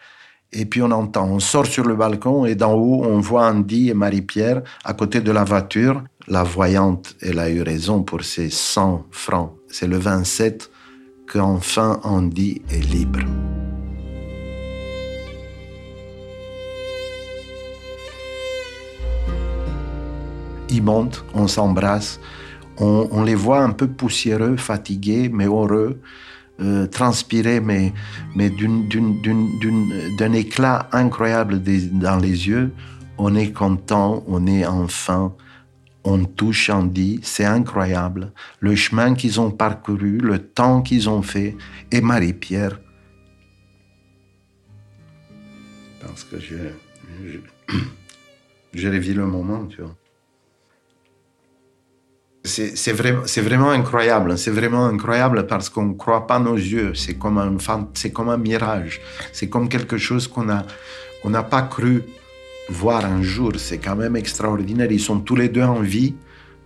Et puis on entend, on sort sur le balcon et d'en haut, on voit Andy et Marie-Pierre à côté de la voiture. La voyante, elle a eu raison pour ses 100 francs. C'est le 27 qu'enfin Andy est libre. Ils montent, on s'embrasse, on, on les voit un peu poussiéreux, fatigués, mais heureux. Euh, transpirer, mais, mais d'un éclat incroyable dans les yeux. On est content, on est enfin, on touche Andy, c'est incroyable. Le chemin qu'ils ont parcouru, le temps qu'ils ont fait, et Marie-Pierre. Parce que je, je, *coughs* je le moment, tu vois. C'est vraiment, incroyable. C'est vraiment incroyable parce qu'on ne croit pas nos yeux. C'est comme un, mirage. C'est comme quelque chose qu'on n'a pas cru voir un jour. C'est quand même extraordinaire. Ils sont tous les deux en vie,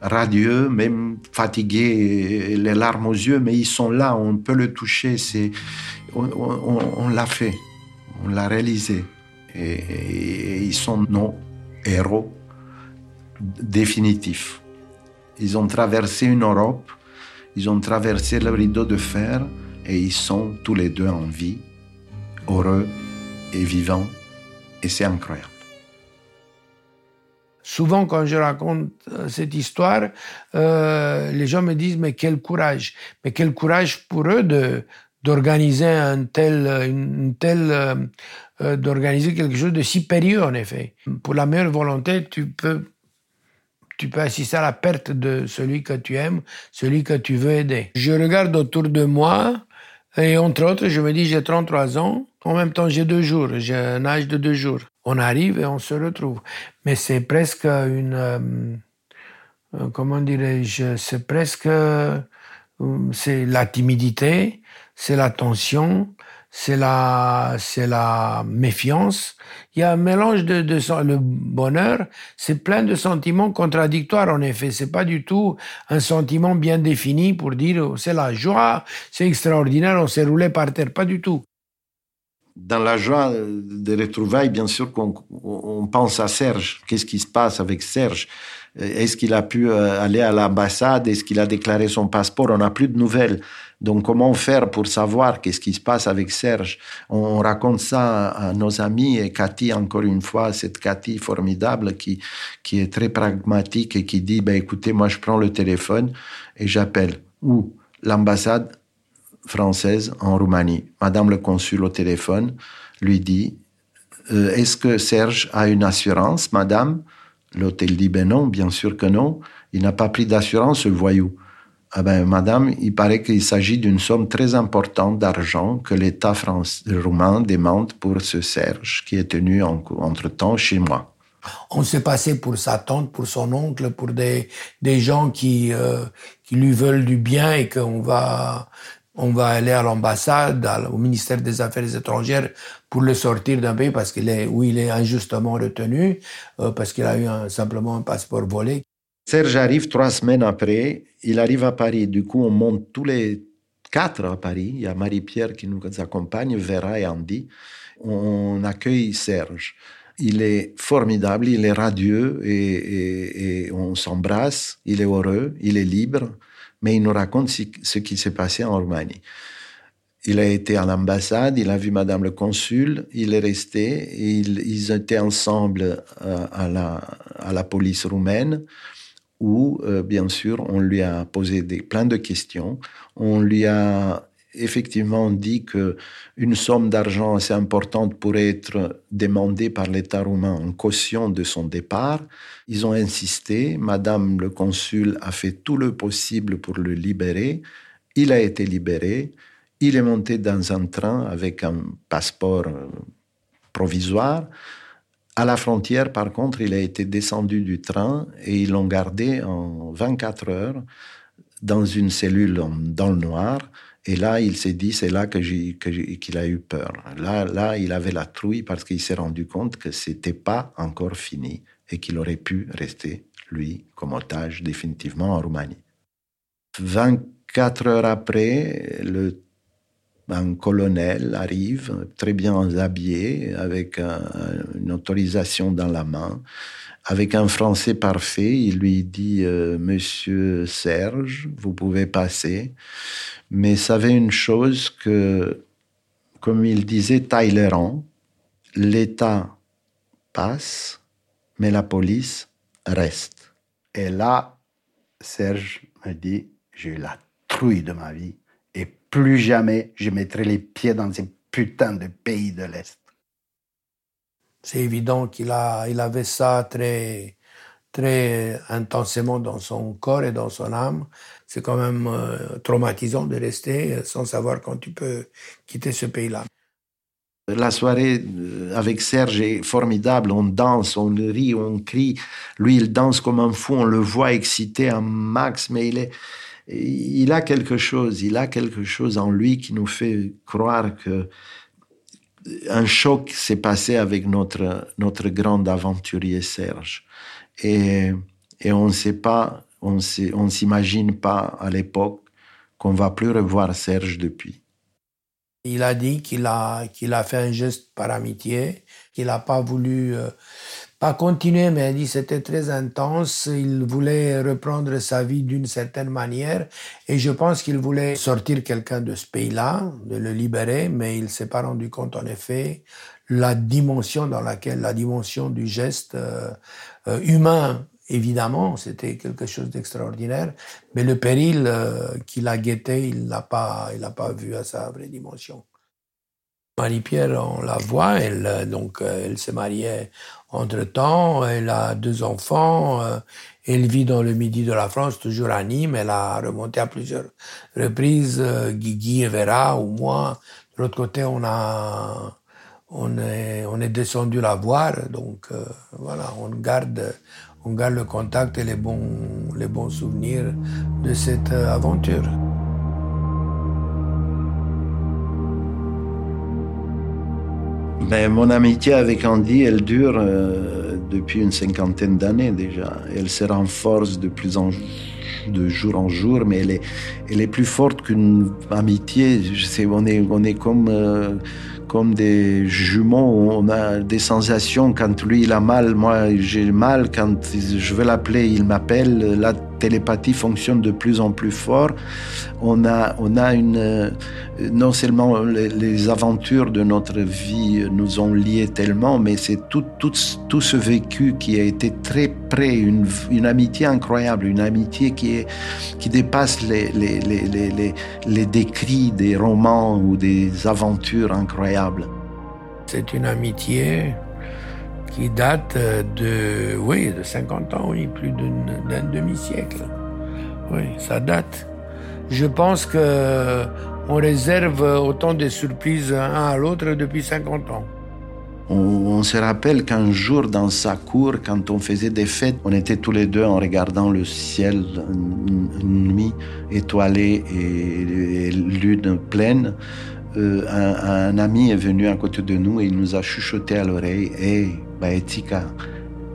radieux, même fatigués, les larmes aux yeux, mais ils sont là. On peut le toucher. On, l'a fait. On l'a réalisé. Et ils sont nos héros définitifs. Ils ont traversé une Europe, ils ont traversé le rideau de fer et ils sont tous les deux en vie, heureux et vivants. Et c'est incroyable. Souvent, quand je raconte euh, cette histoire, euh, les gens me disent mais quel courage, mais quel courage pour eux de d'organiser un tel, une telle, euh, d'organiser quelque chose de si périlleux en effet. Pour la meilleure volonté, tu peux tu peux assister à la perte de celui que tu aimes, celui que tu veux aider. Je regarde autour de moi et entre autres, je me dis j'ai 33 ans, en même temps j'ai deux jours, j'ai un âge de deux jours. On arrive et on se retrouve. Mais c'est presque une... Euh, euh, comment dirais-je C'est presque... Euh, c'est la timidité, c'est la tension, c'est la, c'est la méfiance. Il y a un mélange de, de le bonheur, c'est plein de sentiments contradictoires en effet. C'est pas du tout un sentiment bien défini pour dire oh, c'est la joie, c'est extraordinaire, on s'est roulé par terre, pas du tout. Dans la joie des retrouvailles, bien sûr qu'on on pense à Serge. Qu'est-ce qui se passe avec Serge? Est-ce qu'il a pu aller à l'ambassade? Est-ce qu'il a déclaré son passeport? On n'a plus de nouvelles. Donc, comment faire pour savoir qu'est-ce qui se passe avec Serge? On, raconte ça à nos amis et Cathy, encore une fois, cette Cathy formidable qui, qui est très pragmatique et qui dit, ben, écoutez, moi, je prends le téléphone et j'appelle ou l'ambassade française en Roumanie. Madame le consul au téléphone lui dit, euh, est-ce que Serge a une assurance, madame? L'hôtel dit, ben non, bien sûr que non. Il n'a pas pris d'assurance, ce voyou. Ah ben, madame, il paraît qu'il s'agit d'une somme très importante d'argent que l'État roumain demande pour ce Serge qui est tenu entre-temps chez moi. On s'est passé pour sa tante, pour son oncle, pour des, des gens qui, euh, qui lui veulent du bien et qu'on va, on va aller à l'ambassade, au ministère des Affaires étrangères pour le sortir d'un pays parce qu'il est, où il est injustement retenu, euh, parce qu'il a eu simplement un passeport volé. Serge arrive trois semaines après, il arrive à Paris. Du coup, on monte tous les quatre à Paris. Il y a Marie-Pierre qui nous accompagne, Vera et Andy. On accueille Serge. Il est formidable, il est radieux et, on s'embrasse. Il est heureux, il est libre, mais il nous raconte ce qui s'est passé en Roumanie. Il a été à l'ambassade, il a vu Madame le consul, il est resté, ils, étaient ensemble euh, à la, police roumaine où, euh, bien sûr, on lui a posé plein de questions. On lui a effectivement dit que une somme d'argent assez importante pourrait être demandée par l'État roumain en caution de son départ. Ils ont insisté. Madame le consul a fait tout le possible pour le libérer. Il a été libéré. Il est monté dans un train avec un passeport euh, provisoire. À la frontière, par contre, il a été descendu du train et ils l'ont gardé en 24 heures dans une cellule dans le noir. Et là, il s'est dit, c'est là qu'il a eu peur. Là, là, il avait la trouille parce qu'il s'est rendu compte que c'était pas encore fini et qu'il aurait pu rester, lui, comme otage définitivement en Roumanie. 24 heures après, un colonel arrive très bien habillé, avec une autorisation dans la main, avec un français parfait. Il lui dit euh, Monsieur Serge, vous pouvez passer. Mais savait une chose que, comme il disait Talleyrand, l'État passe, mais la police reste. Et là, Serge me dit J'ai eu la trouille de ma vie plus jamais je mettrai les pieds dans ces putains de pays de l'Est. C'est évident qu'il a, il avait ça très, très intensément dans son corps et dans son âme. C'est quand même euh, traumatisant de rester sans savoir quand tu peux quitter ce pays-là. La soirée euh, avec Serge est formidable. On danse, on rit, on crie. Lui, il danse comme un fou. On le voit excité un max, mais il est, il a quelque chose, il a quelque chose en lui qui nous fait croire que un choc s'est passé avec notre, notre grand aventurier Serge. Et, et on ne sait pas, on ne s'imagine pas à l'époque qu'on va plus revoir Serge depuis. Il a dit qu'il a, qu'il a fait un geste par amitié, qu'il n'a pas voulu euh, pas continuer, mais il dit c'était très intense. Il voulait reprendre sa vie d'une certaine manière, et je pense qu'il voulait sortir quelqu'un de ce pays-là, de le libérer, mais il s'est pas rendu compte en effet la dimension dans laquelle la dimension du geste euh, euh, humain évidemment, c'était quelque chose d'extraordinaire, mais le péril euh, qu'il a guetté, il l'a pas, il l'a pas vu à sa vraie dimension. Marie-Pierre, on la voit, elle, donc, elle s'est mariée entre-temps, elle a deux enfants, euh, elle vit dans le midi de la France, toujours à Nîmes, elle a remonté à plusieurs reprises, euh, Guigui et Vera ou moi. De l'autre côté, on a, on est, descendu la voir, donc euh, voilà, on garde, on garde le contact et les bons, les bons souvenirs de cette aventure. Ben, mon amitié avec Andy, elle dure euh, depuis une cinquantaine d'années déjà. Elle se renforce de plus en de jour en jour, mais elle est, elle est plus forte qu'une amitié. On est, on est comme, euh, comme des jumeaux. On a des sensations quand lui il a mal, moi j'ai mal. Quand je veux l'appeler, il m'appelle. Télépathie fonctionne de plus en plus fort. On a, on a une, non seulement les, aventures de notre vie nous ont liés tellement, mais c'est tout, tout, tout ce vécu qui a été très près, une, amitié incroyable, une amitié qui, est, qui dépasse les, les, les, les décrits des romans ou des aventures incroyables. C'est une amitié qui date de, oui, de 50 ans, oui, plus d'un demi-siècle. Oui, ça date. Je pense que on réserve autant de surprises un à l'autre depuis 50 ans. On, se rappelle qu'un jour dans sa cour, quand on faisait des fêtes, on était tous les deux en regardant le ciel, une nuit étoilée et, lune pleine. Euh, un, ami est venu à côté de nous et il nous a chuchoté à l'oreille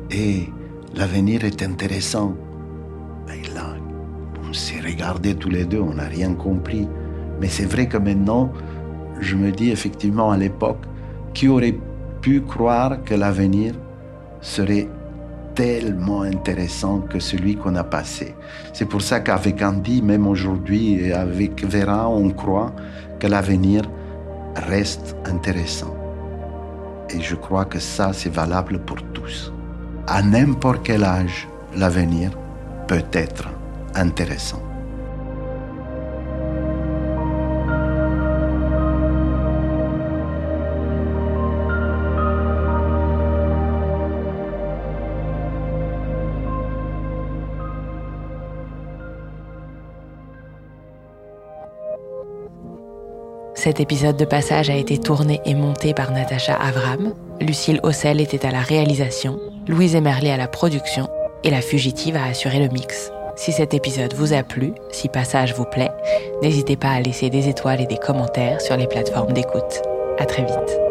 Hé, l'avenir est intéressant. Et là, on s'est regardés tous les deux, on n'a rien compris. Mais c'est vrai que maintenant, je me dis effectivement à l'époque, qui aurait pu croire que l'avenir serait tellement intéressant que celui qu'on a passé. C'est pour ça qu'avec Andy, même aujourd'hui, et avec Vera, on croit que l'avenir reste intéressant. Et je crois que ça, c'est valable pour tous. À n'importe quel âge, l'avenir peut être intéressant. Cet épisode de passage a été tourné et monté par Natacha Avram. Lucille Ossel était à la réalisation, Louise Emerlé à la production et la fugitive a assuré le mix. Si cet épisode vous a plu, si Passage vous plaît, n'hésitez pas à laisser des étoiles et des commentaires sur les plateformes d'écoute. À très vite.